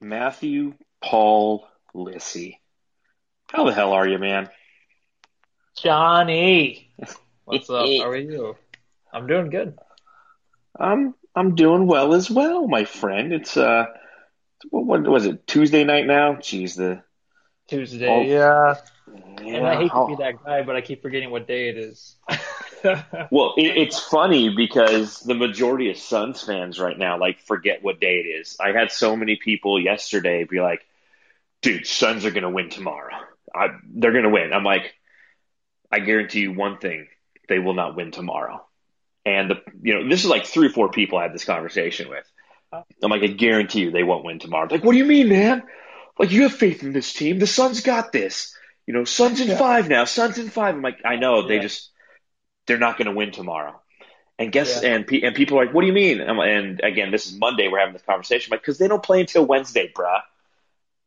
Matthew Paul Lissy. How the hell are you, man? Johnny, what's up? How are you? I'm doing good. I'm I'm doing well as well, my friend. It's uh, what was it? Tuesday night now? Jeez, the Tuesday, oh, yeah. yeah. And I hate to be that guy, but I keep forgetting what day it is. well, it, it's funny because the majority of Suns fans right now like forget what day it is. I had so many people yesterday be like, "Dude, Suns are going to win tomorrow. I, they're going to win." I'm like, I guarantee you one thing: they will not win tomorrow. And the you know this is like three or four people I had this conversation with. Uh-huh. I'm like, I guarantee you they won't win tomorrow. Like, what do you mean, man? Like, you have faith in this team. The Suns got this. You know, Suns in yeah. five now. Suns in five. I'm like, I know. Yeah. They just they're not going to win tomorrow. And guess yeah. and pe- and people are like, what do you mean? And, and again, this is Monday. We're having this conversation, like, because they don't play until Wednesday, bruh.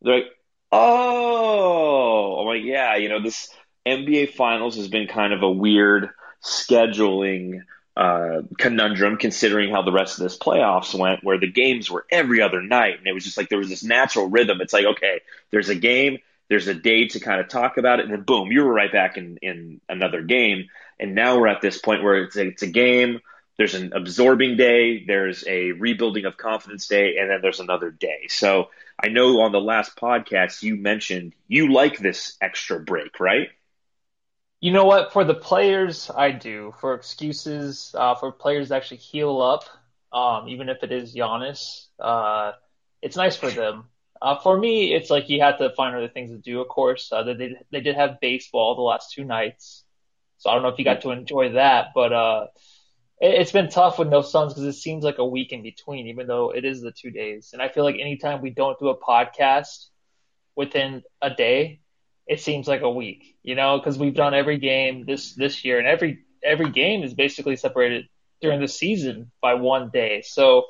They're like, oh, I'm like, yeah, you know, this NBA Finals has been kind of a weird scheduling uh, conundrum, considering how the rest of this playoffs went, where the games were every other night, and it was just like there was this natural rhythm. It's like, okay, there's a game, there's a day to kind of talk about it, and then boom, you were right back in in another game. And now we're at this point where it's a, it's a game. There's an absorbing day. There's a rebuilding of confidence day, and then there's another day. So I know on the last podcast you mentioned you like this extra break, right? You know what? For the players, I do. For excuses, uh, for players to actually heal up, um, even if it is Giannis, uh, it's nice for them. Uh, for me, it's like you have to find other things to do. Of course, uh, they did they did have baseball the last two nights, so I don't know if you got to enjoy that, but uh, it, has been tough with no Suns because it seems like a week in between, even though it is the two days. And I feel like anytime we don't do a podcast within a day, it seems like a week, you know, because we've done every game this this year, and every every game is basically separated during the season by one day. So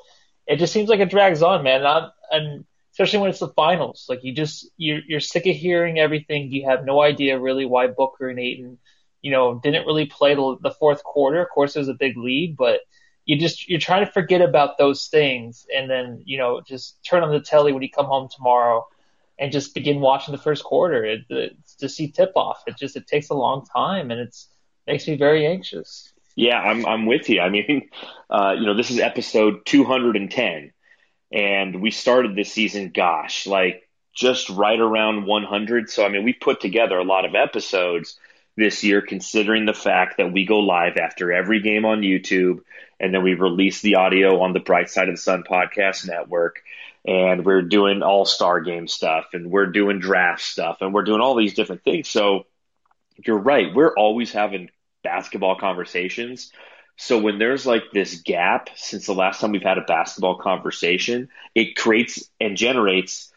it just seems like it drags on, man. Not, and especially when it's the finals. Like you just you're you're sick of hearing everything. You have no idea really why Booker and Ayton, you know, didn't really play the, the fourth quarter. Of course, it was a big lead, but you just you're trying to forget about those things, and then you know just turn on the telly when you come home tomorrow, and just begin watching the first quarter it, it, to see tip off. It just it takes a long time, and it's makes me very anxious. Yeah, I'm I'm with you. I mean, uh, you know, this is episode 210 and we started this season, gosh, like just right around 100. So, I mean, we put together a lot of episodes this year, considering the fact that we go live after every game on YouTube, and then we release the audio on the Bright Side of the Sun podcast network. And we're doing all star game stuff, and we're doing draft stuff, and we're doing all these different things. So, you're right. We're always having basketball conversations so when there's like this gap since the last time we've had a basketball conversation, it creates and generates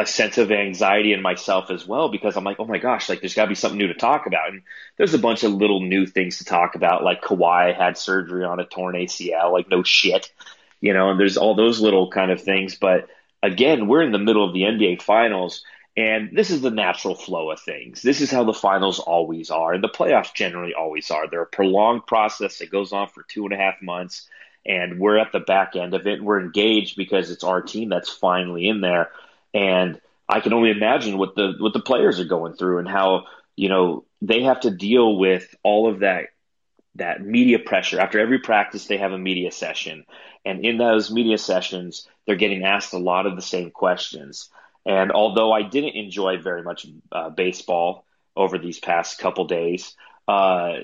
a sense of anxiety in myself as well because I'm like, oh my gosh, like there's got to be something new to talk about. And there's a bunch of little new things to talk about, like Kawhi had surgery on a torn ACL, like no shit, you know, and there's all those little kind of things. But again, we're in the middle of the NBA finals and this is the natural flow of things. This is how the finals always are, and the playoffs generally always are. They're a prolonged process that goes on for two and a half months, and we're at the back end of it. We're engaged because it's our team that's finally in there. And I can only imagine what the what the players are going through and how you know they have to deal with all of that that media pressure. After every practice, they have a media session, and in those media sessions, they're getting asked a lot of the same questions. And although I didn't enjoy very much uh, baseball over these past couple days, uh,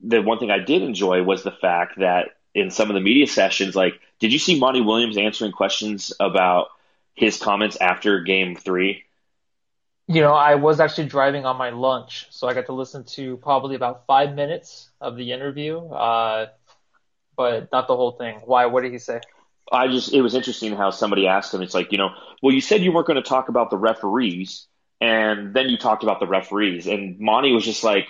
the one thing I did enjoy was the fact that in some of the media sessions, like, did you see Monty Williams answering questions about his comments after Game Three? You know, I was actually driving on my lunch, so I got to listen to probably about five minutes of the interview, uh, but not the whole thing. Why? What did he say? I just it was interesting how somebody asked him. It's like you know, well, you said you weren't going to talk about the referees, and then you talked about the referees, and Monty was just like,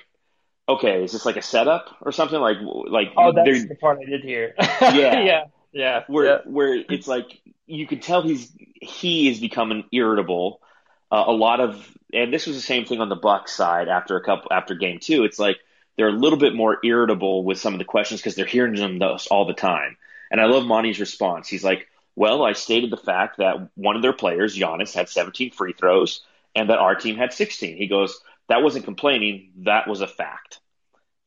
okay, is this like a setup or something? Like like oh, that's the part I did hear. yeah, yeah, yeah. Where yeah. where it's like you can tell he's he is becoming irritable. Uh, a lot of and this was the same thing on the Buck side after a couple after game two. It's like they're a little bit more irritable with some of the questions because they're hearing them those all the time. And I love Monty's response. He's like, well, I stated the fact that one of their players, Giannis, had 17 free throws and that our team had 16. He goes, that wasn't complaining. That was a fact.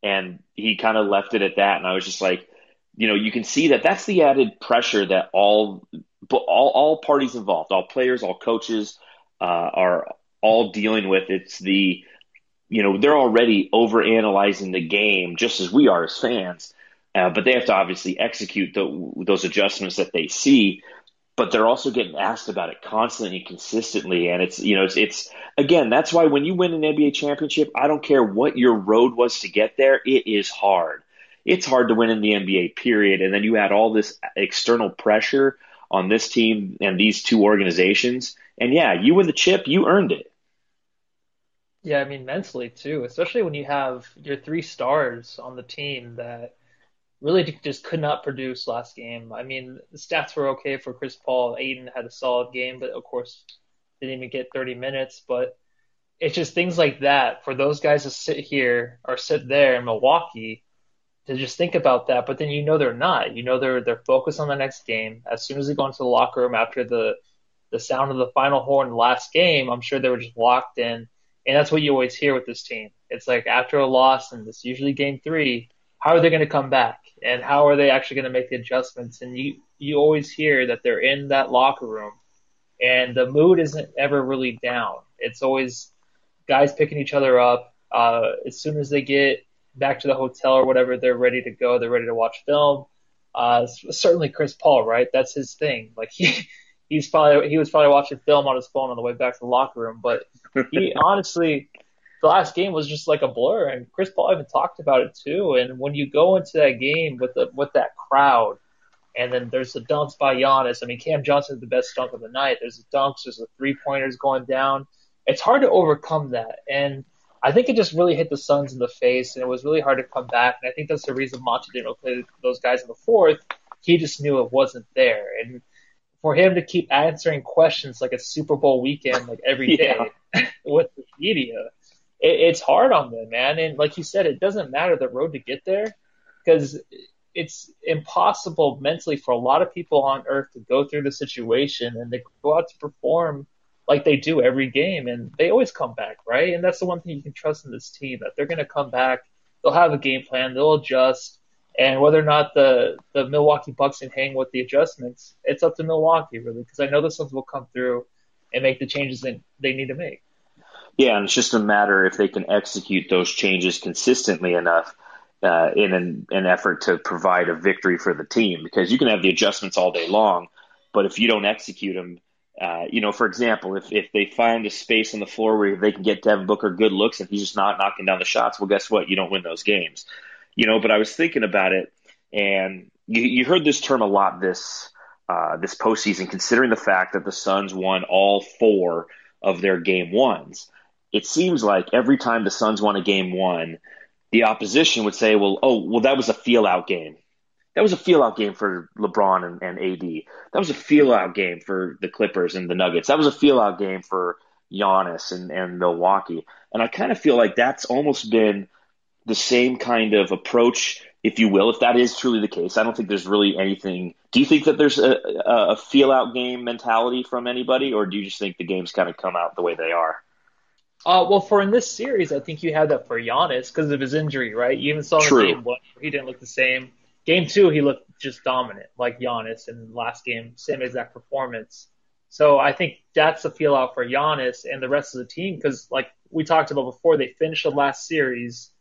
And he kind of left it at that. And I was just like, you know, you can see that that's the added pressure that all, all, all parties involved, all players, all coaches, uh, are all dealing with. It's the, you know, they're already over analyzing the game just as we are as fans. Uh, but they have to obviously execute the, those adjustments that they see. But they're also getting asked about it constantly and consistently, and it's you know it's, it's again that's why when you win an NBA championship, I don't care what your road was to get there, it is hard. It's hard to win in the NBA, period. And then you add all this external pressure on this team and these two organizations, and yeah, you win the chip, you earned it. Yeah, I mean mentally too, especially when you have your three stars on the team that really just could not produce last game. I mean, the stats were okay for Chris Paul. Ayton had a solid game, but of course didn't even get 30 minutes. But it's just things like that for those guys to sit here or sit there in Milwaukee to just think about that. But then you know they're not. You know they're they're focused on the next game. As soon as they go into the locker room after the the sound of the final horn last game, I'm sure they were just locked in. And that's what you always hear with this team. It's like after a loss, and it's usually game three, how are they going to come back? and how are they actually going to make the adjustments? And you you always hear that they're in that locker room, and the mood isn't ever really down. It's always guys picking each other up. Uh, as soon as they get back to the hotel or whatever, they're ready to go. They're ready to watch film. Uh, certainly Chris Paul, right? That's his thing. Like he, he's probably he was probably watching film on his phone on the way back to the locker room. But he honestly, the last game was just like a blur, and Chris Paul even talked about it too. And when you go into that game with the with that crowd, and then there's the dunks by Giannis. I mean, Cam Johnson's the best dunk of the night. There's the dunks, there's the three pointers going down. It's hard to overcome that, and I think it just really hit the Suns in the face, and it was really hard to come back. And I think that's the reason Monty didn't play those guys in the fourth. He just knew it wasn't there, and for him to keep answering questions like a Super Bowl weekend, like every day yeah. with the media, it, it's hard on them, man. And like you said, it doesn't matter the road to get there because it's impossible mentally for a lot of people on earth to go through the situation and they go out to perform like they do every game and they always come back, right? And that's the one thing you can trust in this team that they're going to come back. They'll have a game plan. They'll adjust. And whether or not the, the Milwaukee Bucks can hang with the adjustments, it's up to Milwaukee really, because I know the Suns will come through and make the changes that they need to make. Yeah, and it's just a matter if they can execute those changes consistently enough uh, in an, an effort to provide a victory for the team. Because you can have the adjustments all day long, but if you don't execute them, uh, you know, for example, if, if they find a space on the floor where they can get Devin Booker good looks and he's just not knocking down the shots, well, guess what? You don't win those games. You know, but I was thinking about it, and you, you heard this term a lot this uh, this postseason, considering the fact that the Suns won all four of their game ones it seems like every time the Suns won a game one, the opposition would say, well, oh, well, that was a feel out game. That was a feel out game for LeBron and, and AD. That was a feel out game for the Clippers and the Nuggets. That was a feel out game for Giannis and, and Milwaukee. And I kind of feel like that's almost been the same kind of approach, if you will, if that is truly the case. I don't think there's really anything. Do you think that there's a, a feel out game mentality from anybody, or do you just think the games kind of come out the way they are? Uh, well, for in this series, I think you had that for Giannis because of his injury, right? You even saw in game one, he didn't look the same. Game two, he looked just dominant, like Giannis in the last game, same exact performance. So I think that's a feel out for Giannis and the rest of the team because, like we talked about before, they finished the last series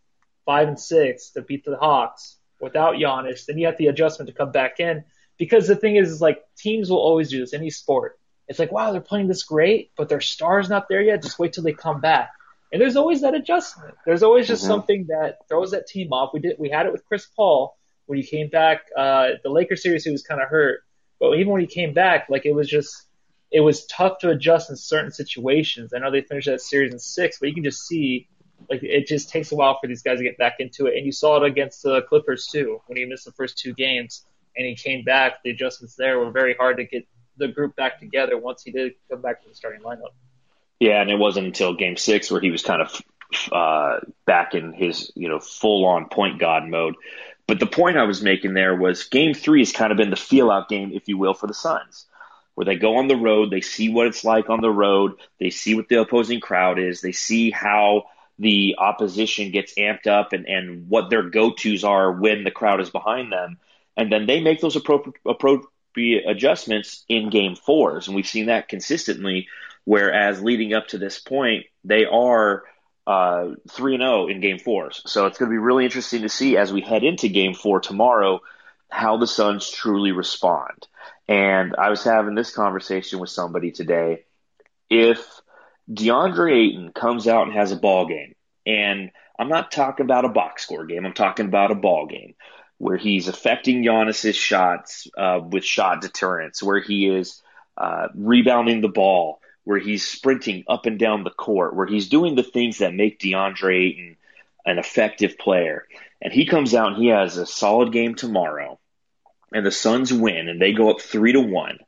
five and six to beat the Hawks without Giannis. Then you have the adjustment to come back in because the thing is, is like teams will always do this any sport. It's like wow, they're playing this great, but their star's not there yet. Just wait till they come back. And there's always that adjustment. There's always just mm-hmm. something that throws that team off. We did we had it with Chris Paul when he came back. Uh, the Lakers series, he was kind of hurt, but even when he came back, like it was just it was tough to adjust in certain situations. I know they finished that series in six, but you can just see like it just takes a while for these guys to get back into it. And you saw it against the Clippers too when he missed the first two games and he came back. The adjustments there were very hard to get the group back together once he did come back to the starting lineup. Yeah, and it wasn't until Game Six where he was kind of uh, back in his you know full on point guard mode. But the point I was making there was Game Three has kind of been the feel out game, if you will, for the Suns, where they go on the road, they see what it's like on the road, they see what the opposing crowd is, they see how the opposition gets amped up and, and what their go tos are when the crowd is behind them. And then they make those appropriate, appropriate adjustments in game fours. And we've seen that consistently Whereas leading up to this point, they are uh, three and zero oh in Game Fours. So it's going to be really interesting to see as we head into Game Four tomorrow how the Suns truly respond. And I was having this conversation with somebody today. If DeAndre Ayton comes out and has a ball game, and I'm not talking about a box score game, I'm talking about a ball game where he's affecting Giannis's shots uh, with shot deterrence, where he is uh, rebounding the ball, where he's sprinting up and down the court, where he's doing the things that make DeAndre Ayton an effective player. And he comes out and he has a solid game tomorrow, and the Suns win and they go up three to one.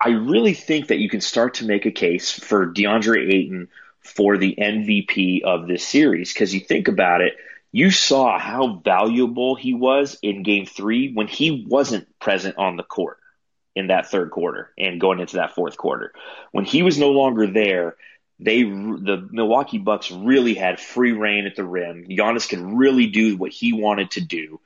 I really think that you can start to make a case for DeAndre Ayton for the MVP of this series because you think about it, you saw how valuable he was in game three when he wasn't present on the court in that third quarter and going into that fourth quarter. When he was no longer there, they the Milwaukee Bucks really had free reign at the rim. Giannis could really do what he wanted to do,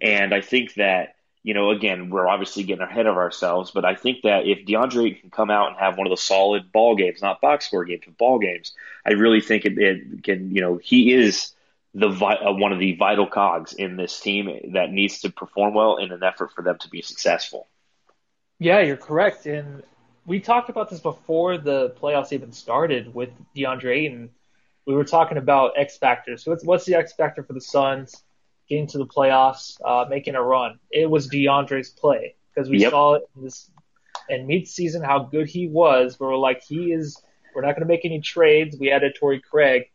and I think that you know again we're obviously getting ahead of ourselves, but I think that if DeAndre can come out and have one of the solid ball games, not box score games, but ball games, I really think it, it can you know he is the uh, one of the vital cogs in this team that needs to perform well in an effort for them to be successful. Yeah, you're correct. And we talked about this before the playoffs even started with DeAndre Ayton. We were talking about X factors. So what's, what's the X factor for the Suns getting to the playoffs, uh, making a run? It was DeAndre's play because we yep. saw it in this in mid season how good he was. We were like, he is. We're not going to make any trades. We added Torrey Craig,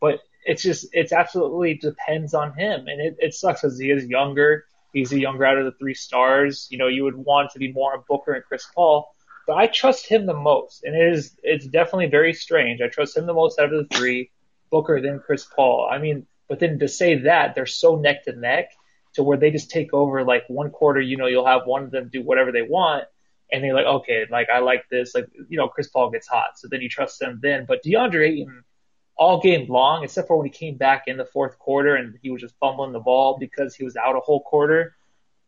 but it's just it's absolutely depends on him, and it, it sucks because he is younger. He's a younger out of the three stars. You know, you would want to be more on Booker and Chris Paul, but I trust him the most, and it is it's definitely very strange. I trust him the most out of the three, Booker then Chris Paul. I mean, but then to say that they're so neck to neck to where they just take over like one quarter. You know, you'll have one of them do whatever they want, and they're like, okay, like I like this. Like you know, Chris Paul gets hot, so then you trust them then. But DeAndre Ayton all game long, except for when he came back in the fourth quarter and he was just fumbling the ball because he was out a whole quarter.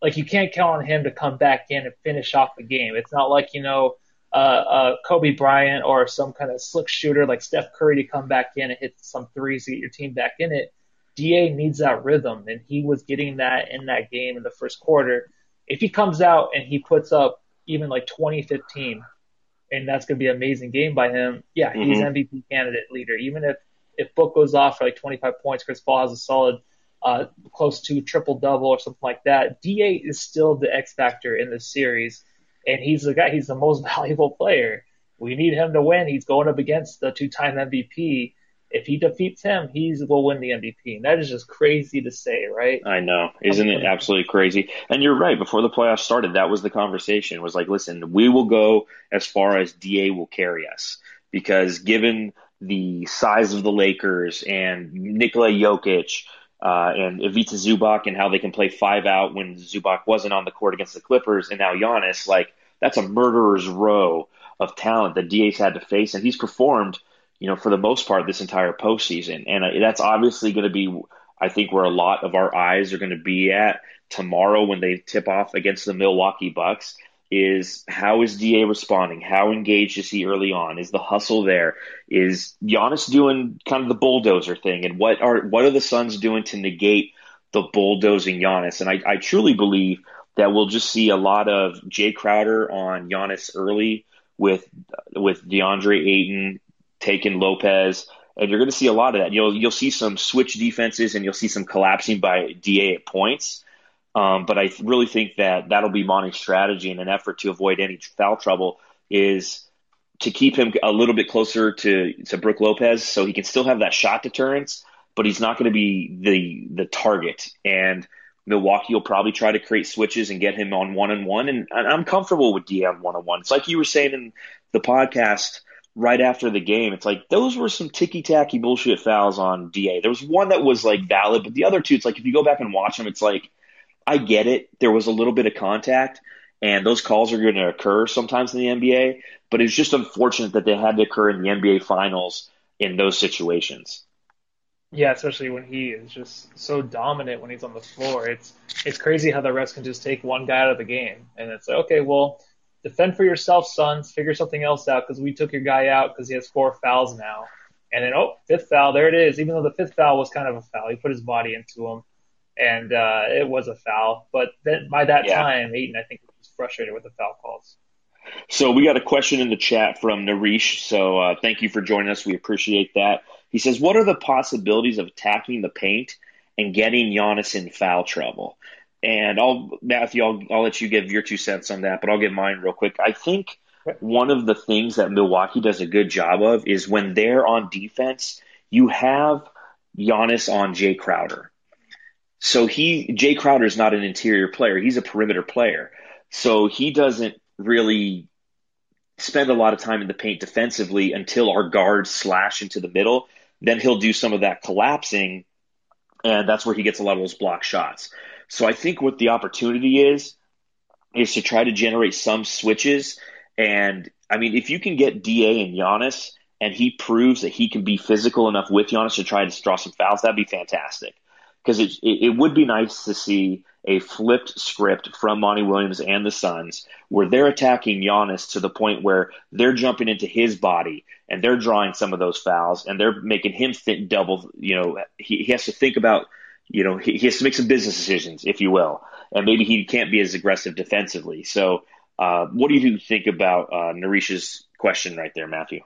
Like you can't count on him to come back in and finish off the game. It's not like you know uh, uh, Kobe Bryant or some kind of slick shooter like Steph Curry to come back in and hit some threes to get your team back in it. Da needs that rhythm, and he was getting that in that game in the first quarter. If he comes out and he puts up even like 2015, and that's going to be an amazing game by him. Yeah, he's mm-hmm. MVP candidate leader. Even if if Book goes off for like 25 points, Chris Paul has a solid uh, close to triple double or something like that. Da is still the X factor in this series, and he's the guy. He's the most valuable player. We need him to win. He's going up against the two-time MVP if he defeats him, he will win the MVP. And that is just crazy to say, right? I know. Isn't it absolutely crazy? And you're right. Before the playoffs started, that was the conversation. Was like, listen, we will go as far as DA will carry us. Because given the size of the Lakers and Nikola Jokic uh, and Ivica Zubac and how they can play five out when Zubac wasn't on the court against the Clippers and now Giannis, like that's a murderer's row of talent that DA's had to face. And he's performed – you know, for the most part, this entire postseason. And uh, that's obviously going to be, I think, where a lot of our eyes are going to be at tomorrow when they tip off against the Milwaukee Bucks is how is Da responding? How engaged is he early on? Is the hustle there? Is Giannis doing kind of the bulldozer thing? And what are what are the Suns doing to negate the bulldozing Giannis? And I, I truly believe that we'll just see a lot of Jae Crowder on Giannis early with with DeAndre Ayton taking Lopez, and you're going to see a lot of that. You'll you'll see some switch defenses, and you'll see some collapsing by Da at points. Um, but I really think that that'll be Monty's strategy in an effort to avoid any foul trouble is to keep him a little bit closer to, to Brook Lopez so he can still have that shot deterrence, but he's not going to be the the target. And Milwaukee will probably try to create switches and get him on one on one. And I'm comfortable with D on one on one. It's like you were saying in the podcast right after the game. It's like those were some ticky tacky bullshit fouls on DA. There was one that was like valid, but the other two, it's like if you go back and watch them, it's like I get it. There was a little bit of contact, and those calls are going to occur sometimes in the NBA. But it's just unfortunate that they had to occur in the NBA Finals in those situations. Yeah, especially when he is just so dominant when he's on the floor. It's it's crazy how the refs can just take one guy out of the game, and it's like, okay, well, defend for yourself, Suns. Figure something else out because we took your guy out because he has four fouls now. And then, oh, fifth foul, there it is. Even though the fifth foul was kind of a foul, he put his body into him and uh, it was a foul. But then by that yeah. time, Ayton, I think, was frustrated with the foul calls. So we got a question in the chat from Narish. So uh, thank you for joining us. We appreciate that. He says, "What are the possibilities of attacking the paint and getting Giannis in foul trouble?" And I'll Matthew, I'll, I'll let you give your two cents on that, but I'll give mine real quick. I think one of the things that Milwaukee does a good job of is when they're on defense, you have Giannis on Jae Crowder. So he, Jae Crowder is not an interior player. He's a perimeter player. So he doesn't really spend a lot of time in the paint defensively until our guards slash into the middle. Then he'll do some of that collapsing, and that's where he gets a lot of those block shots. So I think what the opportunity is, is to try to generate some switches. And I mean, if you can get DA and Giannis, and he proves that he can be physical enough with Giannis to try to draw some fouls, that'd be fantastic because it, it, it would be nice to see a flipped script from Monty Williams and the Suns where they're attacking Giannis to the point where they're jumping into his body and they're drawing some of those fouls and they're making him think double. You know, he, he has to think about, you know, he, he has to make some business decisions, if you will, and maybe he can't be as aggressive defensively. So, uh, what do you think about uh, Narish's question right there, Matthew?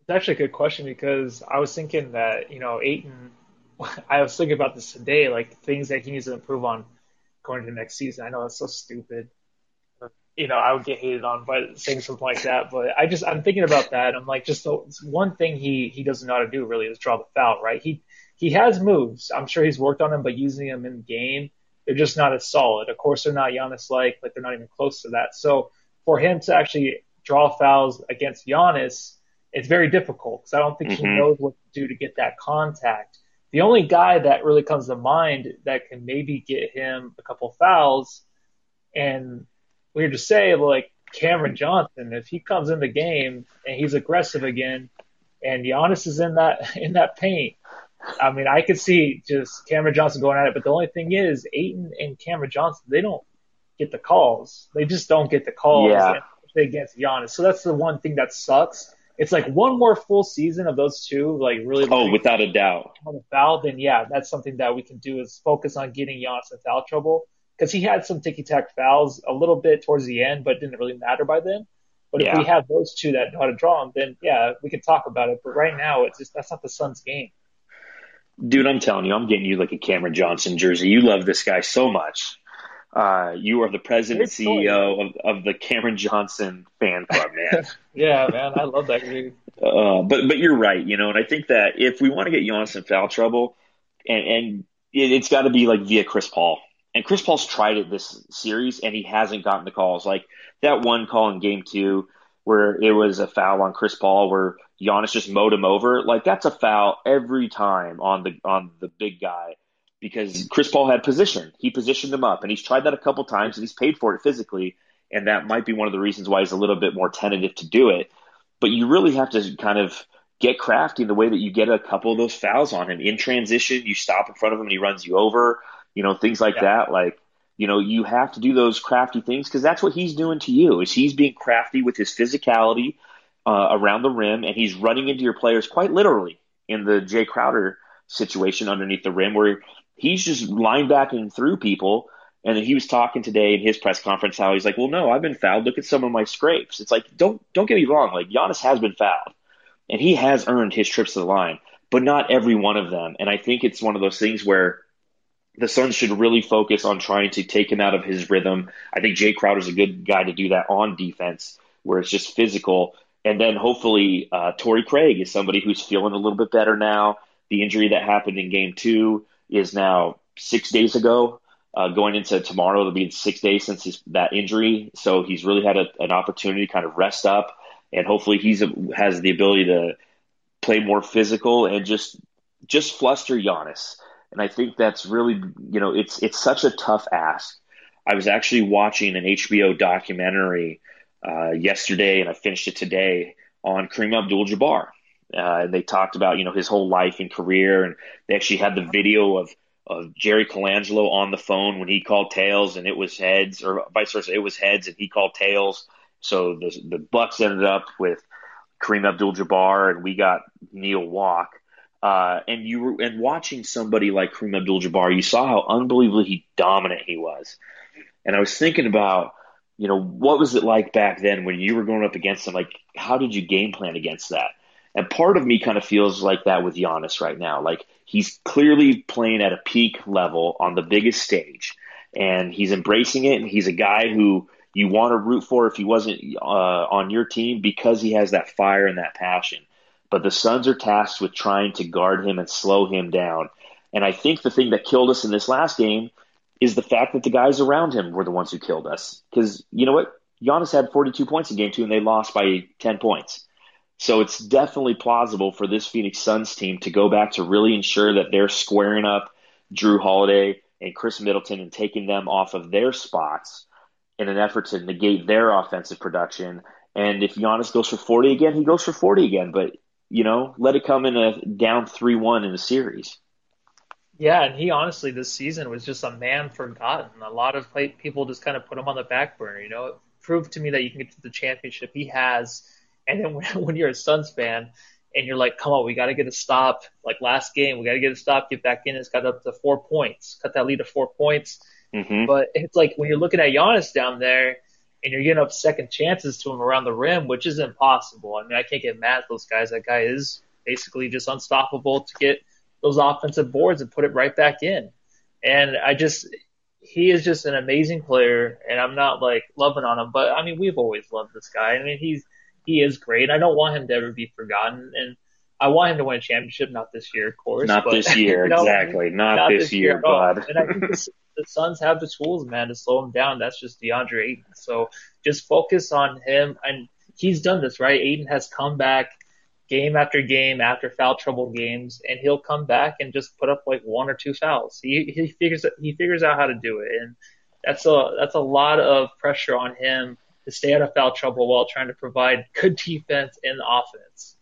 It's actually a good question because I was thinking that, you know, Ayton I was thinking about this today, like things that he needs to improve on going to the next season. I know that's so stupid. You know, I would get hated on by saying something like that, but I just I'm thinking about that. I'm like, just the, one thing he he doesn't know how to do really is draw the foul, right? He he has moves. I'm sure he's worked on them, but using them in game, they're just not as solid. Of course, they're not Giannis like, but they're not even close to that. So for him to actually draw fouls against Giannis, it's very difficult because I don't think mm-hmm. he knows what to do to get that contact. The only guy that really comes to mind that can maybe get him a couple fouls, and weird to say, like Cameron Johnson, if he comes in the game and he's aggressive again, and Giannis is in that in that paint, I mean, I could see just Cameron Johnson going at it. But the only thing is, Ayton and Cameron Johnson, they don't get the calls. They just don't get the calls yeah. against Giannis. So that's the one thing that sucks it's like one more full season of those two, like really. Oh, without a doubt. On the foul, then yeah, that's something that we can do is focus on getting Giannis in foul trouble because he had some ticky tack fouls a little bit towards the end, but it didn't really matter by then. But yeah. if we have those two that know how to draw them, then yeah, we can talk about it. But right now, it's just that's not the Suns' game. Dude, I'm telling you, I'm getting you like a Cameron Johnson jersey. You love this guy so much. Uh, you are the president CEO of, of the Cameron Johnson fan club, man. yeah, man, I love that dude. Uh, but but you're right, you know, and I think that if we want to get Giannis in foul trouble, and and it, it's got to be like via Chris Paul. And Chris Paul's tried it this series, and he hasn't gotten the calls. Like that one call in Game Two, where it was a foul on Chris Paul, where Giannis just mowed him over. Like that's a foul every time on the on the big guy because Chris Paul had position. He positioned him up, and he's tried that a couple times, and he's paid for it physically. And that might be one of the reasons why he's a little bit more tentative to do it. But you really have to kind of get crafty in the way that you get a couple of those fouls on him in transition. You stop in front of him, and he runs you over. You know, things like yeah. that. Like you know, you have to do those crafty things because that's what he's doing to you. Is he's being crafty with his physicality uh, around the rim, and he's running into your players quite literally in the Jae Crowder situation underneath the rim, where he's just linebacking through people. And he was talking today in his press conference how he's like, "Well, no, I've been fouled. Look at some of my scrapes." It's like, don't don't get me wrong. Like Giannis has been fouled, and he has earned his trips to the line, but not every one of them. And I think it's one of those things where the Suns should really focus on trying to take him out of his rhythm. I think Jae Crowder's a good guy to do that on defense, where it's just physical. And then hopefully uh, Torrey Craig is somebody who's feeling a little bit better now. The injury that happened in Game Two is now six days ago. Uh, going into tomorrow, it'll be six days since his, that injury. So he's really had a, an opportunity to kind of rest up, and hopefully he's a, has the ability to play more physical and just just fluster Giannis. And I think that's really, you know, it's it's such a tough ask. I was actually watching an HBO documentary uh, yesterday, and I finished it today on Kareem Abdul-Jabbar. Uh, and they talked about, you know, his whole life and career, and they actually had the video of of Jerry Colangelo on the phone when he called tails and it was heads, or vice versa, it was heads and he called tails. So the the Bucks ended up with Kareem Abdul-Jabbar, and we got Neal Walk. Uh, and you were and watching somebody like Kareem Abdul-Jabbar, you saw how unbelievably dominant he was. And I was thinking about, you know, what was it like back then when you were going up against him? Like, how did you game plan against that? And part of me kind of feels like that with Giannis right now. Like he's clearly playing at a peak level on the biggest stage, and he's embracing it. And he's a guy who you want to root for if he wasn't uh, on your team because he has that fire and that passion. But the Suns are tasked with trying to guard him and slow him down. And I think the thing that killed us in this last game is the fact that the guys around him were the ones who killed us. Because you know what? Giannis had 42 points in game two and they lost by 10 points. So it's definitely plausible for this Phoenix Suns team to go back to really ensure that they're squaring up Jrue Holiday and Khris Middleton and taking them off of their spots in an effort to negate their offensive production. And if Giannis goes for 40 again, he goes for 40 again. But you know, let it come in a down three one in a series. Yeah, and he honestly this season was just a man forgotten. A lot of play, people just kind of put him on the back burner. You know, it proved to me that you can get to the championship. He has, and then when, when you're a Suns fan and you're like, come on, we got to get a stop. Like last game, we got to get a stop, get back in. It's got up to four points, cut that lead to four points. Mm-hmm. But it's like when you're looking at Giannis down there and you're getting up second chances to him around the rim, which is impossible. I mean, I can't get mad at those guys. That guy is basically just unstoppable to get those offensive boards and put it right back in. And I just, he is just an amazing player, and I'm not like loving on him, but I mean, we've always loved this guy. I mean, he's, he is great. I don't want him to ever be forgotten, and I want him to win a championship, not this year, of course. Not but, this year, exactly. Not, not this, this, year, year bud. and I think this, the Suns have the tools, man, to slow him down. That's just DeAndre Ayton. So just focus on him. And he's done this, right? Ayton has come back game after game after foul trouble games, and he'll come back and just put up like one or two fouls. He he figures he figures out how to do it, and that's a that's a lot of pressure on him to stay out of foul trouble while trying to provide good defense and offense.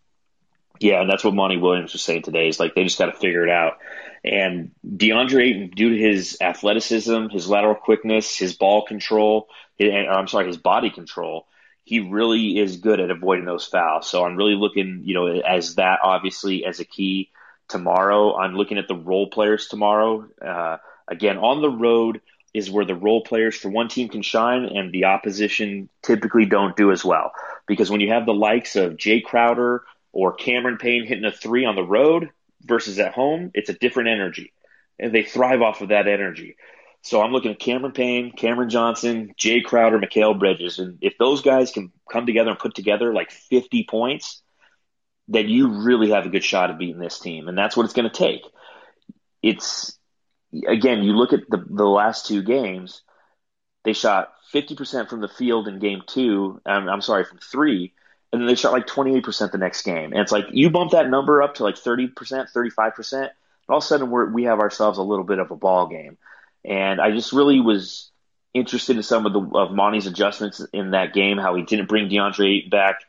Yeah, and that's what Monty Williams was saying today. Is like they just got to figure it out. And DeAndre Ayton, due to his athleticism, his lateral quickness, his ball control, and I'm sorry, his body control, he really is good at avoiding those fouls. So I'm really looking, you know, as that obviously as a key tomorrow. I'm looking at the role players tomorrow. Uh, again, on the road is where the role players for one team can shine and the opposition typically don't do as well. Because when you have the likes of Jae Crowder or Cameron Payne hitting a three on the road, versus at home, it's a different energy. And they thrive off of that energy. So I'm looking at Cameron Payne, Cameron Johnson, Jae Crowder, Mikal Bridges. And if those guys can come together and put together like 50 points, then you really have a good shot of beating this team. And that's what it's going to take. It's, again, you look at the, the last two games, they shot 50% from the field in game two. I'm, I'm sorry, from three and then they shot like 28% the next game. And it's like you bump that number up to like 30%, 35%, and all of a sudden we're, we have ourselves a little bit of a ball game. And I just really was interested in some of the of Monty's adjustments in that game, how he didn't bring DeAndre back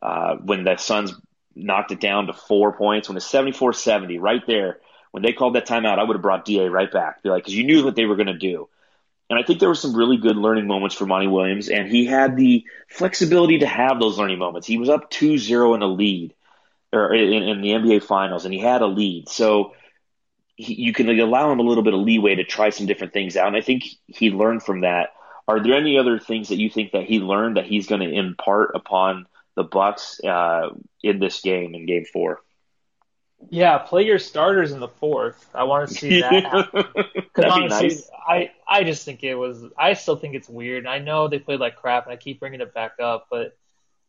uh, when the Suns knocked it down to four points when it's 74-70 right there. When they called that timeout, I would have brought Da right back, be like, because you knew what they were going to do. And I think there were some really good learning moments for Monty Williams, and he had the flexibility to have those learning moments. He was up 2-0 in a lead, or in, in the NBA Finals, and he had a lead. So he, you can allow him a little bit of leeway to try some different things out. And I think he learned from that. Are there any other things that you think that he learned that he's going to impart upon the Bucks uh, in this game in Game Four? Yeah, play your starters in the fourth. I want to see that. Because honestly, nice. I I just think it was. I still think it's weird. I know they played like crap, and I keep bringing it back up, but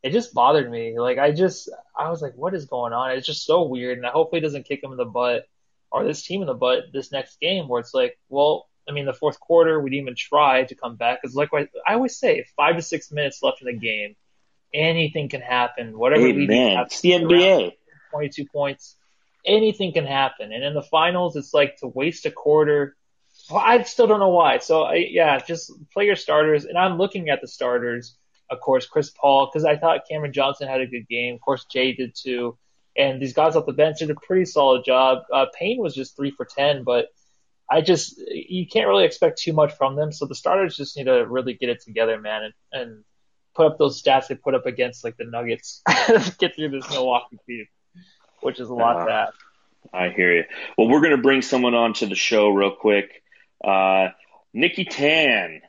it just bothered me. Like I just I was like, what is going on? It's just so weird, and I hopefully it doesn't kick him in the butt or this team in the butt this next game where it's like, well, I mean, the fourth quarter, we didn't even try to come back. Because, like I always say, five to six minutes left in the game, anything can happen. Whatever Amen. lead it's the NBA. 22 points, anything can happen. And in the finals, it's like to waste a quarter. I still don't know why. So, I, yeah, just play your starters. And I'm looking at the starters. Of course, Chris Paul, because I thought Cameron Johnson had a good game. Of course, Jae did too. And these guys off the bench did a pretty solid job. Uh, Payne was just three for 10, but I just, you can't really expect too much from them. So the starters just need to really get it together, man, and, and put up those stats they put up against like the Nuggets, get through this Milwaukee team, which is a lot uh, to ask. I hear you. Well, we're going to bring someone on to the show real quick. Uh, Nikki Tan.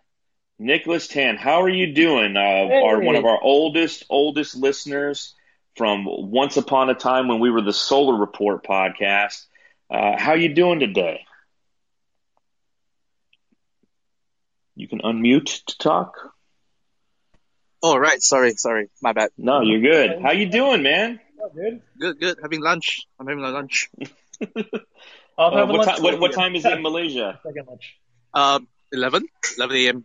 Nicholas Tan, how are you doing? Uh, hey. Are one of our oldest, oldest listeners from once upon a time when we were the Solar Report podcast. Uh, how you doing today? You can unmute to talk. Oh right, sorry, sorry, my bad. No, you're good. How you doing, man? Oh, good. Good, good. Having lunch. I'm having lunch. uh, what, lunch what, what, time is it in Malaysia? Second lunch. Um, 11, 11 a.m.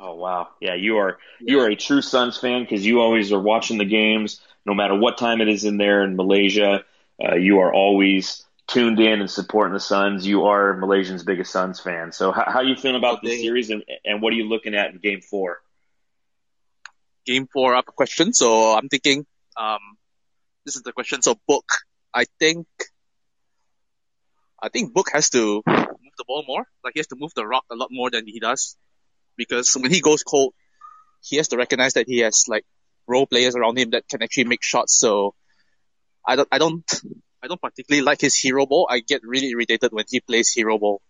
Oh wow, yeah, you are yeah. you are a true Suns fan because you always are watching the games no matter what time it is in there in Malaysia, uh, you are always tuned in and supporting the Suns. You are Malaysian's biggest Suns fan. So how, how are you feeling about okay. this series and, and what are you looking at in game four? Game four up a question. So I'm thinking, um, this is the question. So Book, I think, I think Book has to move the ball more. Like he has to move the rock a lot more than he does because when he goes cold, he has to recognize that he has like role players around him that can actually make shots. So I don't, I don't, I don't particularly like his hero ball. I get really irritated when he plays hero ball.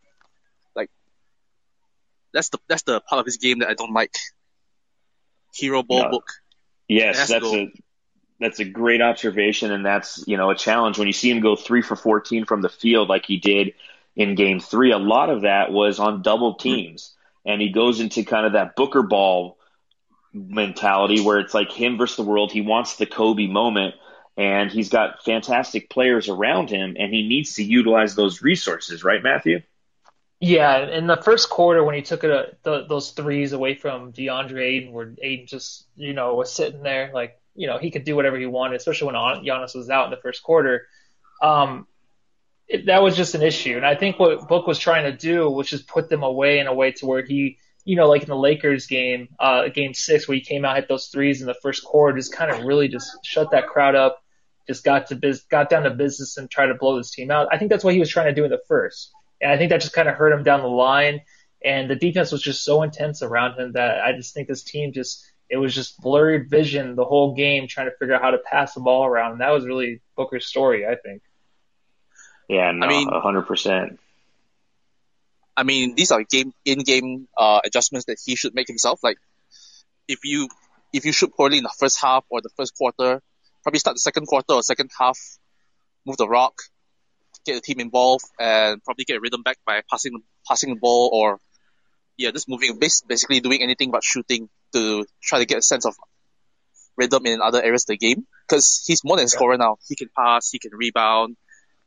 Like that's the that's the part of his game that I don't like. Hero ball no. book. Yes, that's a that's a great observation, and that's you know a challenge when you see him go three for fourteen from the field like he did in Game Three. A lot of that was on double teams, and he goes into kind of that Booker ball mentality where it's like him versus the world. He wants the Kobe moment and he's got fantastic players around him and he needs to utilize those resources, right, Matthew? Yeah, in the first quarter when he took uh, the, those threes away from DeAndre Ayton, where Ayton just you know was sitting there like you know he could do whatever he wanted, especially when Giannis was out in the first quarter. Um, it, that was just an issue, and I think what Book was trying to do was just put them away in a way to where he you know, like in the Lakers game, uh, game six, where he came out, hit those threes in the first quarter, just kind of really just shut that crowd up, just got to biz- got down to business and tried to blow this team out. I think that's what he was trying to do in the first. And I think that just kind of hurt him down the line. And the defense was just so intense around him that I just think this team just, it was just blurred vision the whole game trying to figure out how to pass the ball around. And that was really Booker's story, I think. Yeah, no, I mean, 100%. I mean, these are game in-game uh, adjustments that he should make himself. Like, if you if you shoot poorly in the first half or the first quarter, probably start the second quarter or second half, move the rock, get the team involved, and probably get a rhythm back by passing passing the ball or yeah, just moving, basically doing anything but shooting to try to get a sense of rhythm in other areas of the game. Because he's more than a scorer now. He can pass, he can rebound,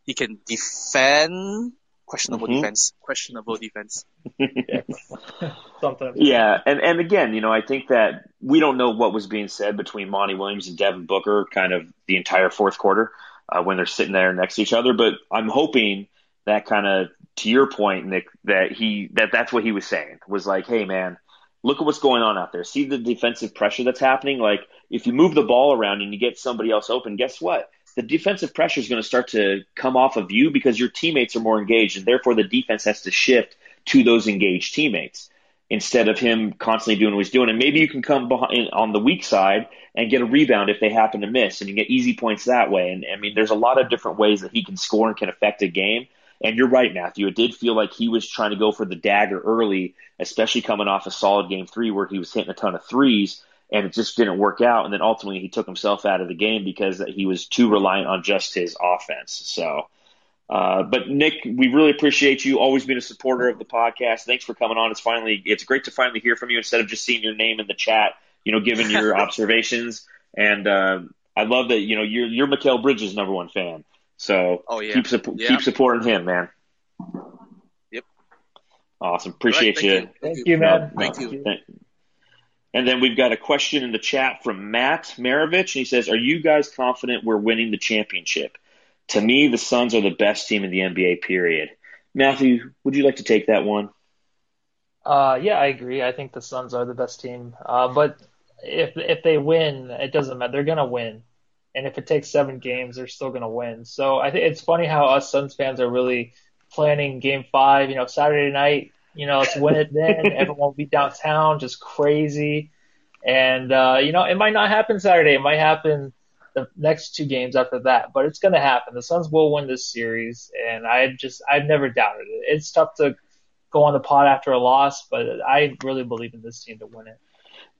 he can defend questionable mm-hmm. defense. Questionable defense. Sometimes. Yeah, and and again, you know, I think that we don't know what was being said between Monty Williams and Devin Booker, kind of the entire fourth quarter uh, when they're sitting there next to each other. But I'm hoping that kind of, to your point, Nick, that he that that's what he was saying was like, hey, man. Look at what's going on out there. See the defensive pressure that's happening. Like, if you move the ball around and you get somebody else open, guess what? the defensive pressure is going to start to come off of you because your teammates are more engaged, and therefore the defense has to shift to those engaged teammates. instead of him constantly doing what he's doing. And maybe you can come behind on the weak side and get a rebound if they happen to miss, and you get easy points that way. And I mean, there's a lot of different ways that he can score and can affect a game. And you're right, Matthew. It did feel like he was trying to go for the dagger early, especially coming off a solid game three where he was hitting a ton of threes and it just didn't work out. And then ultimately he took himself out of the game because he was too reliant on just his offense. So, uh, but Nick, we really appreciate you always being a supporter of the podcast. Thanks for coming on. It's finally, it's great to finally hear from you instead of just seeing your name in the chat, you know, giving your observations. And, uh, I love that, you know, you're, you're Mikal Bridges' number one fan. So oh, yeah. keep, su- yeah. keep supporting him, man. Yep. Awesome. Appreciate right, you. thank you. Thank you, man. Thank you. And then we've got a question in the chat from Matt Maravich, and he says, "Are you guys confident we're winning the championship? To me, the Suns are the best team in the NBA. Period." Matthew, would you like to take that one? Uh, yeah, I agree. I think the Suns are the best team. Uh, but if if they win, it doesn't matter. They're gonna win, and if it takes seven games, they're still gonna win. So I think it's funny how us Suns fans are really planning Game Five. You know, Saturday night you know, let's win it then. Everyone will be downtown, just crazy. And, uh, you know, it might not happen Saturday. It might happen the next two games after that, but it's going to happen. The Suns will win this series. And I just, I've never doubted it. It's tough to go on the pot after a loss, but I really believe in this team to win it.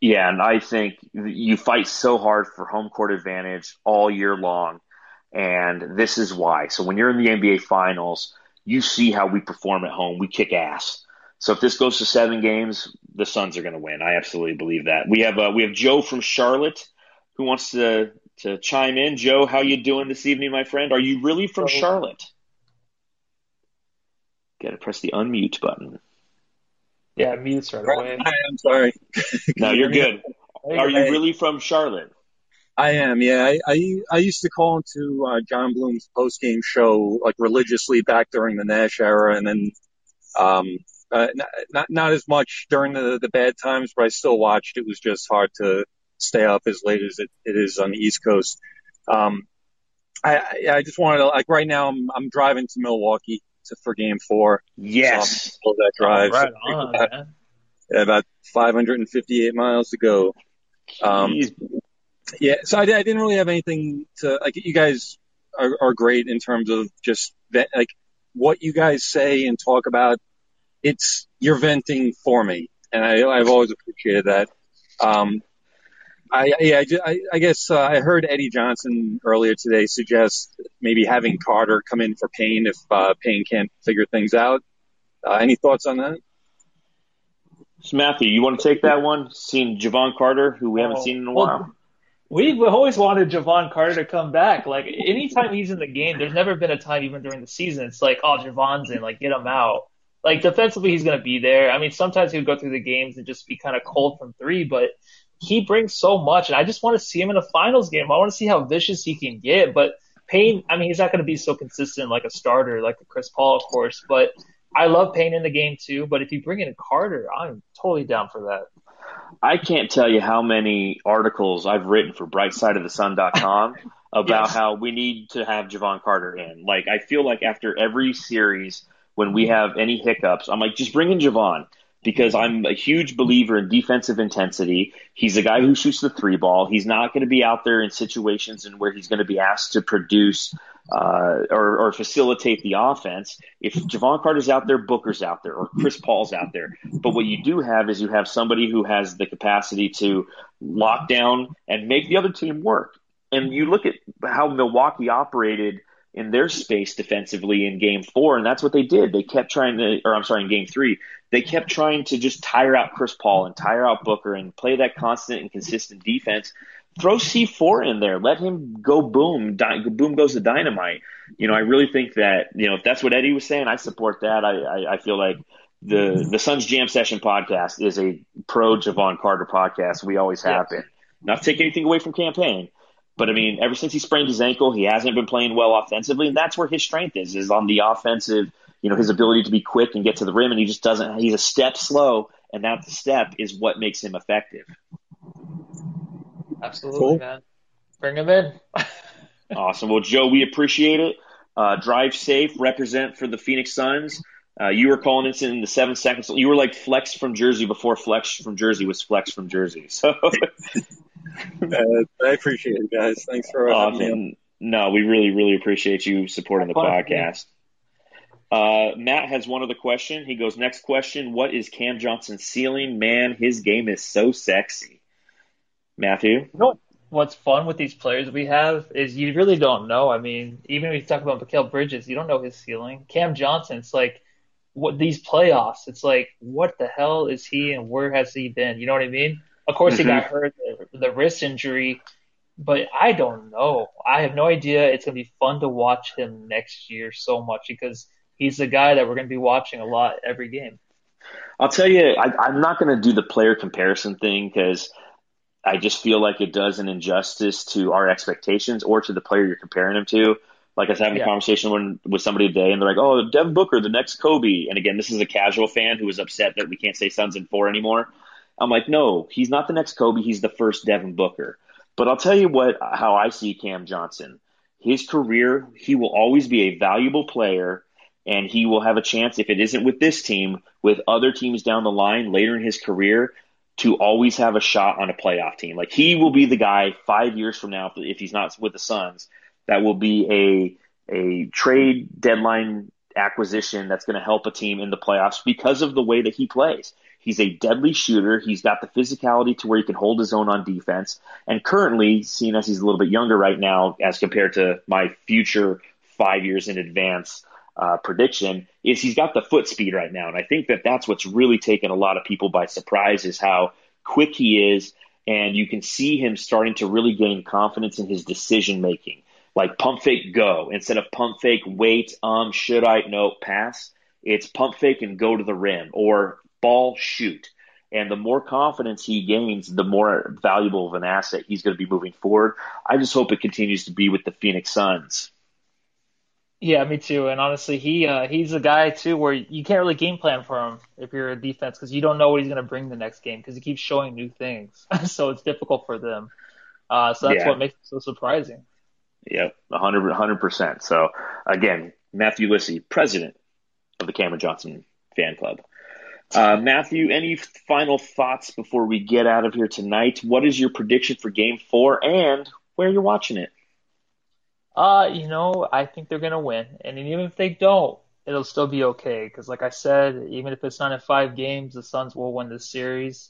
Yeah, and I think you fight so hard for home court advantage all year long. And this is why. So when you're in the NBA finals, you see how we perform at home. We kick ass. So if this goes to seven games, the Suns are going to win. I absolutely believe that. We have uh, we have Joe from Charlotte who wants to to chime in. Joe, how you doing this evening, my friend? Are you really from Charlotte? Got to press the unmute button. Yeah, mute right away. Hi, I'm sorry. no, you're good. Are you really from Charlotte? I am. Yeah, I I, I used to call into uh, Jon Bloom's post game show like religiously back during the Nash era, and then um, uh, not not as much during the the bad times, but I still watched. It was just hard to stay up as late as it, it is on the East Coast. Um, I I just wanted to like right now I'm I'm driving to Milwaukee to, for Game Four. Yes, so that drive. Right on, about, man. about 558 miles to go. Um, yeah, so I, I didn't really have anything to like. You guys are, are great in terms of just that, like what you guys say and talk about it's you're venting for me, and I, I've always appreciated that. Um, I, yeah, I, I guess uh, I heard Eddie Johnson earlier today suggest maybe having Carter come in for Payne if uh, Payne can't figure things out. Uh, any thoughts on that? So Matthew, you want to take that one? Seen Jevon Carter, who we haven't oh, seen in a while. Well, we've always wanted Jevon Carter to come back. Like anytime he's in the game, there's never been a time even during the season it's like, oh, Jevon's in, like get him out. Like defensively, he's going to be there. I mean, sometimes he'll go through the games and just be kind of cold from three, but he brings so much, and I just want to see him in a finals game. I want to see how vicious he can get. But Payne, I mean, he's not going to be so consistent like a starter, like a Chris Paul, of course. But I love Payne in the game too. But if you bring in Carter, I'm totally down for that. I can't tell you how many articles I've written for BrightSideOfTheSun.com about yes. how we need to have Jevon Carter in. Like, I feel like after every series when we have any hiccups, I'm like, just bring in Jevon because I'm a huge believer in defensive intensity. He's a guy who shoots the three ball. He's not going to be out there in situations and where he's going to be asked to produce uh, or, or facilitate the offense. If Jevon Carter's out there, Booker's out there, or Chris Paul's out there. But what you do have is you have somebody who has the capacity to lock down and make the other team work. And you look at how Milwaukee operated in their space defensively in game four, and that's what they did. They kept trying to, or I'm sorry, in game three, they kept trying to just tire out Chris Paul and tire out Booker and play that constant and consistent defense. Throw C4 in there. Let him go boom. Di- boom goes the dynamite. You know, I really think that, you know, if that's what Eddie was saying, I support that. I, I, I feel like the, the Suns Jam Session podcast is a pro Jevon Carter podcast. We always have yes. been. Not to take anything away from Cam Payne, but I mean, ever since he sprained his ankle, he hasn't been playing well offensively, and that's where his strength is, is on the offensive, you know, his ability to be quick and get to the rim, and he just doesn't, he's a step slow, and that step is what makes him effective. Absolutely, cool. man. Bring him in. awesome. Well, Joe, we appreciate it. Uh, drive safe, represent for the Phoenix Suns. Uh, you were calling this in the seven seconds. You were like flex from Jersey before flex from Jersey was flex from Jersey. So uh, I appreciate it, guys. Thanks for awesome. No, we really, really appreciate you supporting the podcast. Uh, Matt has one other question. He goes, next question. What is Cam Johnson's ceiling? Man, his game is so sexy. Matthew? You know what's fun with these players we have is you really don't know. I mean, even when you talk about Mikal Bridges, you don't know his ceiling. Cam Johnson, it's like, what these playoffs, it's like, what the hell is he and where has he been? You know what I mean? Of course, mm-hmm. he got hurt, the, the wrist injury, but I don't know. I have no idea. It's going to be fun to watch him next year so much because he's the guy that we're going to be watching a lot every game. I'll tell you, I, am not going to do the player comparison thing because I just feel like it does an injustice to our expectations or to the player you're comparing him to. Like I was having yeah. a conversation when, with somebody today, and they're like, "Oh, Devin Booker, the next Kobe." And again, this is a casual fan who was upset that we can't say Suns in four anymore. I'm like, no, he's not the next Kobe. He's the first Devin Booker. But I'll tell you what, how I see Cam Johnson. His career, he will always be a valuable player, and he will have a chance, if it isn't with this team, with other teams down the line later in his career, to always have a shot on a playoff team. Like he will be the guy five years from now, if he's not with the Suns, that will be a a trade deadline acquisition that's going to help a team in the playoffs because of the way that he plays. He's a deadly shooter. He's got the physicality to where he can hold his own on defense. And currently, seeing as he's a little bit younger right now, as compared to my future five years in advance uh, prediction, is he's got the foot speed right now. And I think that that's what's really taken a lot of people by surprise is how quick he is. And you can see him starting to really gain confidence in his decision making. Like pump fake, go instead of pump fake, wait, um, should I? No, pass. It's pump fake and go to the rim or ball shoot. And the more confidence he gains, the more valuable of an asset he's going to be moving forward. I just hope it continues to be with the Phoenix Suns. Yeah, me too. And honestly, he uh, he's a guy too where you can't really game plan for him if you're a defense because you don't know what he's going to bring the next game because he keeps showing new things. so it's difficult for them. Uh, so that's yeah. what makes it so surprising. Yep, 100 percent. So again, Matthew Lissy, president of the Cameron Johnson fan club. Uh, Matthew, any final thoughts before we get out of here tonight? What is your prediction for Game Four and where you're watching it? Uh, you know, I think they're gonna win, and even if they don't, it'll still be okay. Because, like I said, even if it's not in five games, the Suns will win this series,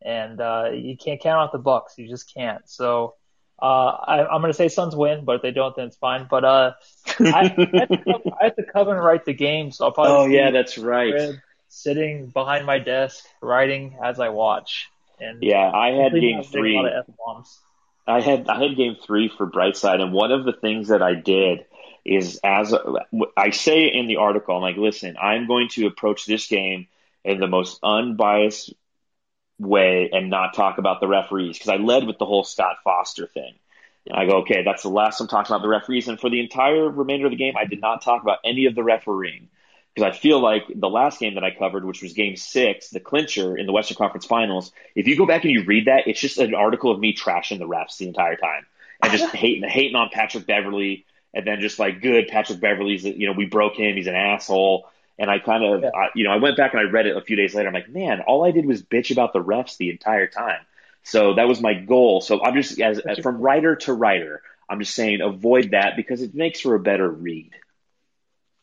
and uh, you can't count out the Bucks. You just can't. So, uh, I, am gonna say Suns win, but if they don't, then it's fine. But uh, I, I, have to, I have to cover and write the game, so I'll probably. Oh yeah, that's right sitting behind my desk writing as I watch. And yeah, I had game three. I had I had game three for Brightside, and one of the things that I did is as I say in the article, I'm like, listen, I'm going to approach this game in the most unbiased way and not talk about the referees because I led with the whole Scott Foster thing. And I go, okay, that's the last I'm talking about the referees. And for the entire remainder of the game, I did not talk about any of the refereeing because I feel like the last game that I covered, which was game six, the clincher in the Western Conference Finals, if you go back and you read that, it's just an article of me trashing the refs the entire time and just hating, hating on Patrick Beverley and then just like, good, Patrick Beverley's, you know, we broke him. He's an asshole. And I kind of, yeah. I, you know, I went back and I read it a few days later. I'm like, man, all I did was bitch about the refs the entire time. So that was my goal. So I'm just, as, as from writer to writer, I'm just saying avoid that because it makes for a better read.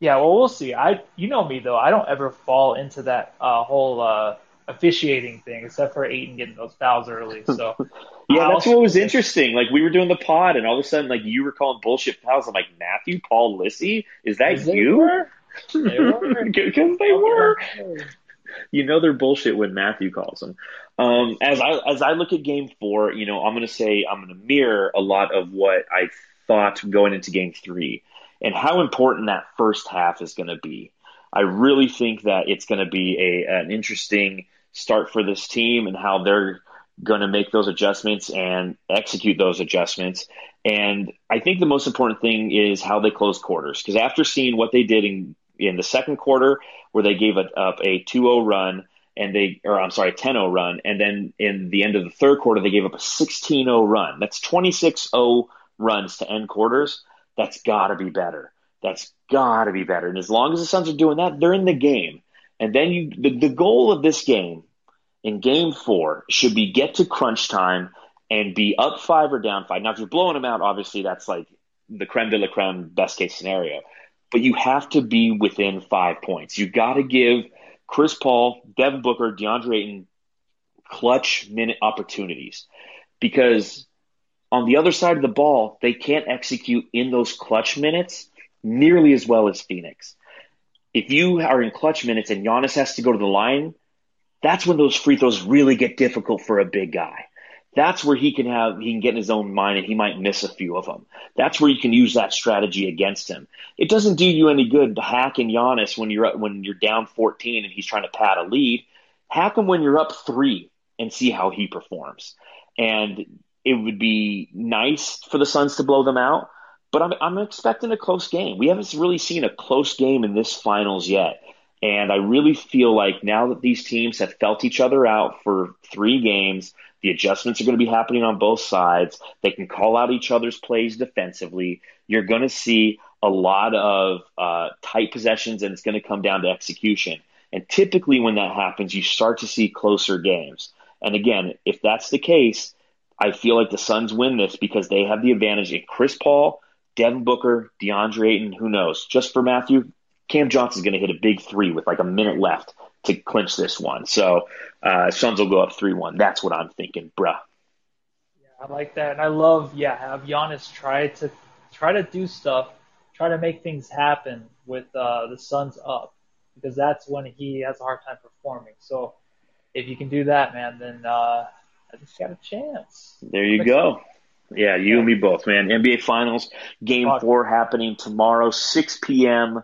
Yeah, well, we'll see. I, you know me though, I don't ever fall into that uh, whole uh, officiating thing, except for Ayton getting those fouls early. So yeah, that's what was interesting. Like we were doing the pod, and all of a sudden, like you were calling bullshit fouls. I'm like, Matthew Paul Lissy, is that you? Because they, they were. You know they're bullshit when Matthew calls them. Um, as I as I look at Game Four, you know, I'm going to say I'm going to mirror a lot of what I thought going into Game Three and how important that first half is going to be. I really think that it's going to be a, an interesting start for this team and how they're going to make those adjustments and execute those adjustments. And I think the most important thing is how they close quarters. Because after seeing what they did in, in the second quarter, where they gave a, up a 2 0 run, and they, or I'm sorry, 10 0 run, and then in the end of the third quarter, they gave up a 16 0 run. That's 26 0 runs to end quarters that's got to be better. That's got to be better. And as long as the Suns are doing that, they're in the game. And then you, the, the goal of this game in game four should be get to crunch time and be up five or down five. Now, if you're blowing them out, obviously that's like the creme de la creme, best case scenario. But you have to be within five points. You got to give Chris Paul, Devin Booker, DeAndre Ayton clutch minute opportunities because on the other side of the ball, they can't execute in those clutch minutes nearly as well as Phoenix. If you are in clutch minutes and Giannis has to go to the line, that's when those free throws really get difficult for a big guy. That's where he can have he can get in his own mind and he might miss a few of them. That's where you can use that strategy against him. It doesn't do you any good to hack in Giannis when you're when you're down 14 and he's trying to pad a lead. Hack him when you're up three and see how he performs. And it would be nice for the Suns to blow them out, but I'm, I'm expecting a close game. We haven't really seen a close game in this finals yet. And I really feel like now that these teams have felt each other out for three games, the adjustments are going to be happening on both sides. They can call out each other's plays defensively. You're going to see a lot of uh, tight possessions, and it's going to come down to execution. And typically, when that happens, you start to see closer games. And again, if that's the case, I feel like the Suns win this because they have the advantage in Chris Paul, Devin Booker, DeAndre Ayton, who knows? Just for Matthew, Cam Johnson's going to hit a big three with like a minute left to clinch this one. So uh, Suns will go up 3 1. That's what I'm thinking, bruh. Yeah, I like that. And I love, yeah, have Giannis try to try to do stuff, try to make things happen with uh, the Suns up because that's when he has a hard time performing. So if you can do that, man, then uh, I just got a chance. There you go. Yeah, you yeah. and me both, man. NBA Finals Game Talk. Four happening tomorrow, 6 p.m.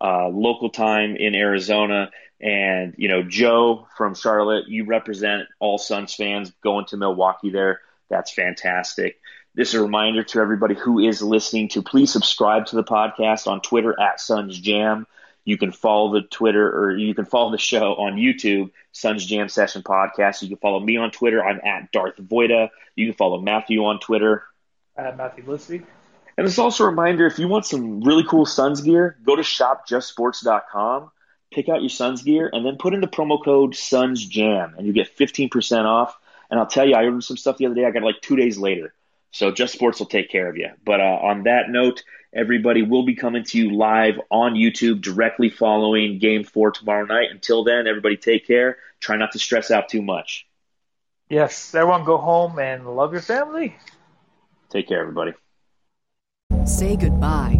Uh, local time in Arizona. And you know, Joe from Charlotte, you represent all Suns fans going to Milwaukee. There, that's fantastic. This is a reminder to everybody who is listening to please subscribe to the podcast on Twitter at Suns Jam. You can follow the Twitter or you can follow the show on YouTube, Suns Jam Session Podcast. You can follow me on Twitter. I'm at Darth Voida. You can follow Matthew on Twitter. At Matthew Lissy. And it's also a reminder if you want some really cool Suns gear, go to shopjustsports.com, pick out your Suns gear, and then put in the promo code Suns Jam, and you get 15% off. And I'll tell you, I ordered some stuff the other day. I got it like two days later. So Just Sports will take care of you. But uh, on that note, Everybody will be coming to you live on YouTube directly following game four tomorrow night. Until then, everybody take care. Try not to stress out too much. Yes, everyone go home and love your family. Take care, everybody. Say goodbye